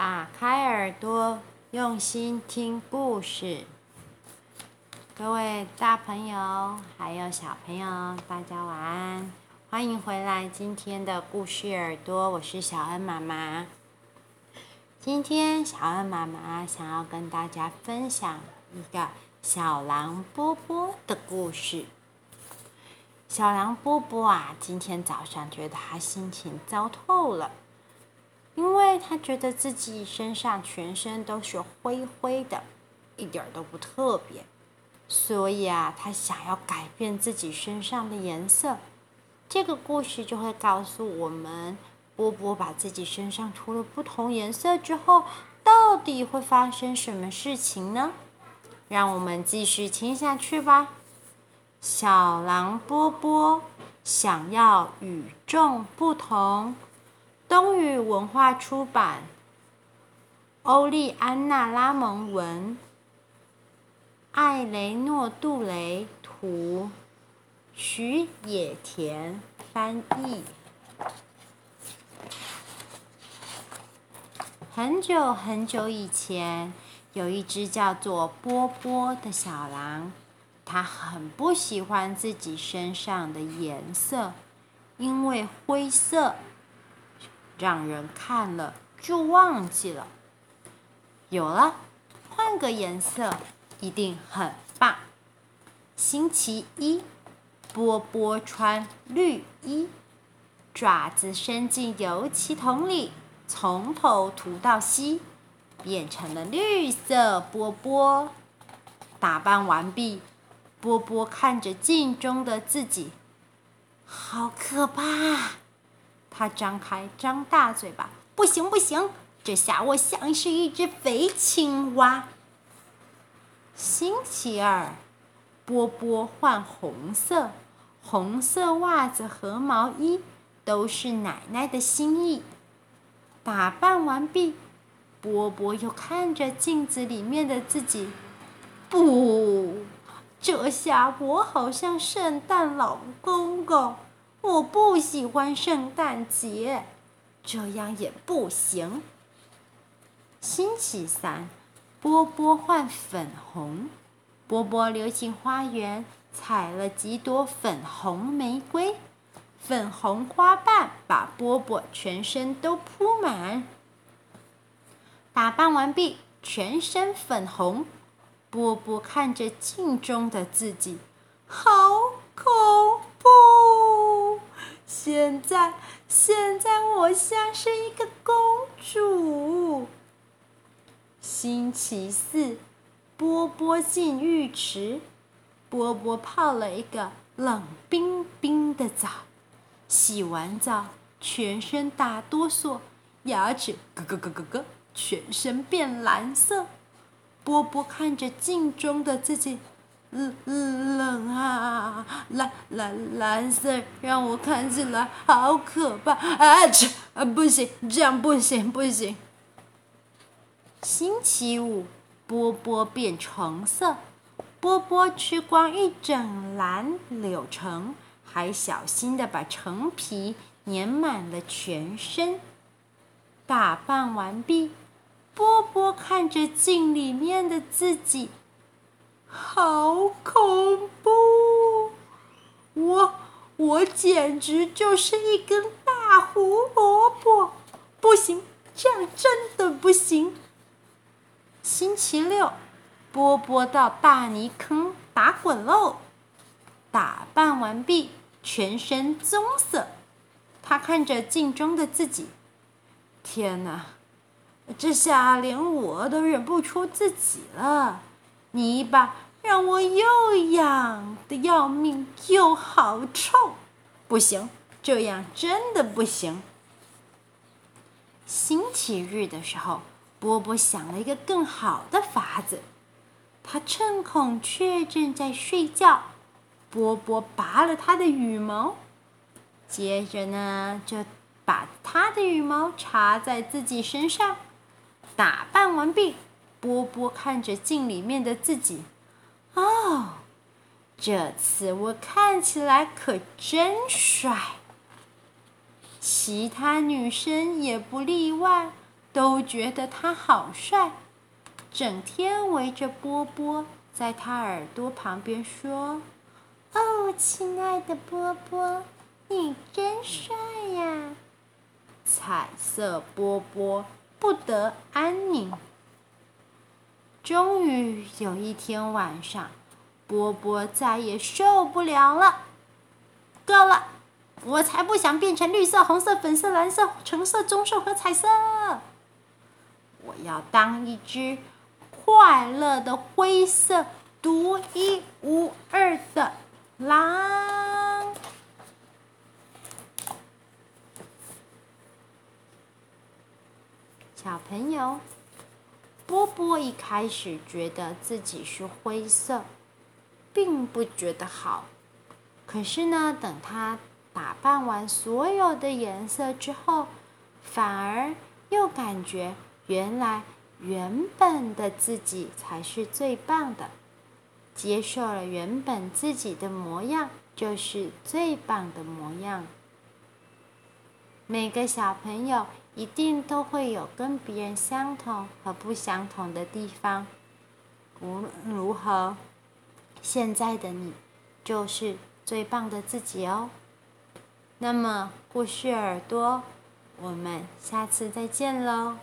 打开耳朵，用心听故事。各位大朋友还有小朋友，大家晚安，欢迎回来今天的故事耳朵，我是小恩妈妈。今天小恩妈妈想要跟大家分享一个小狼波波的故事。小狼波波啊，今天早上觉得他心情糟透了。因为他觉得自己身上全身都是灰灰的，一点都不特别，所以啊，他想要改变自己身上的颜色。这个故事就会告诉我们，波波把自己身上涂了不同颜色之后，到底会发生什么事情呢？让我们继续听下去吧。小狼波波想要与众不同。东雨文化出版，欧丽安娜·拉蒙文，艾雷诺·杜雷图，徐野田翻译。很久很久以前，有一只叫做波波的小狼，它很不喜欢自己身上的颜色，因为灰色。让人看了就忘记了。有了，换个颜色一定很棒。星期一，波波穿绿衣，爪子伸进油漆桶里，从头涂到西，变成了绿色波波。打扮完毕，波波看着镜中的自己，好可怕！他张开张大嘴巴，不行不行，这下我像是一只肥青蛙。星期二，波波换红色，红色袜子和毛衣都是奶奶的心意。打扮完毕，波波又看着镜子里面的自己，不，这下我好像圣诞老公公。我不喜欢圣诞节，这样也不行。星期三，波波换粉红。波波溜进花园，采了几朵粉红玫瑰，粉红花瓣把波波全身都铺满。打扮完毕，全身粉红。波波看着镜中的自己，好！现在，现在我像是一个公主。星期四，波波进浴池，波波泡了一个冷冰冰的澡，洗完澡全身打哆嗦，牙齿咯咯咯咯咯，全身变蓝色。波波看着镜中的自己。冷冷啊，蓝蓝蓝色让我看起来好可怕啊！切啊，不行，这样不行不行。星期五，波波变橙色，波波吃光一整篮柳橙，还小心地把橙皮粘满了全身。打扮完毕，波波看着镜里面的自己。好恐怖！我我简直就是一根大胡萝卜，不行，这样真的不行。星期六，波波到大泥坑打滚喽，打扮完毕，全身棕色。他看着镜中的自己，天哪，这下连我都认不出自己了。泥巴让我又痒的要命，又好臭，不行，这样真的不行。星期日的时候，波波想了一个更好的法子。他趁孔雀正在睡觉，波波拔了它的羽毛，接着呢，就把它的羽毛插在自己身上。打扮完毕。波波看着镜里面的自己，哦，这次我看起来可真帅。其他女生也不例外，都觉得他好帅，整天围着波波，在他耳朵旁边说：“哦，亲爱的波波，你真帅呀！”彩色波波不得安宁。终于有一天晚上，波波再也受不了了，够了！我才不想变成绿色、红色、粉色、蓝色、橙色、棕色和彩色。我要当一只快乐的灰色、独一无二的狼。小朋友，波波一开始觉得自己是灰色，并不觉得好。可是呢，等他打扮完所有的颜色之后，反而又感觉原来原本的自己才是最棒的。接受了原本自己的模样，就是最棒的模样。每个小朋友一定都会有跟别人相同和不相同的地方。无论如何，现在的你就是最棒的自己哦。那么，故事耳朵，我们下次再见喽。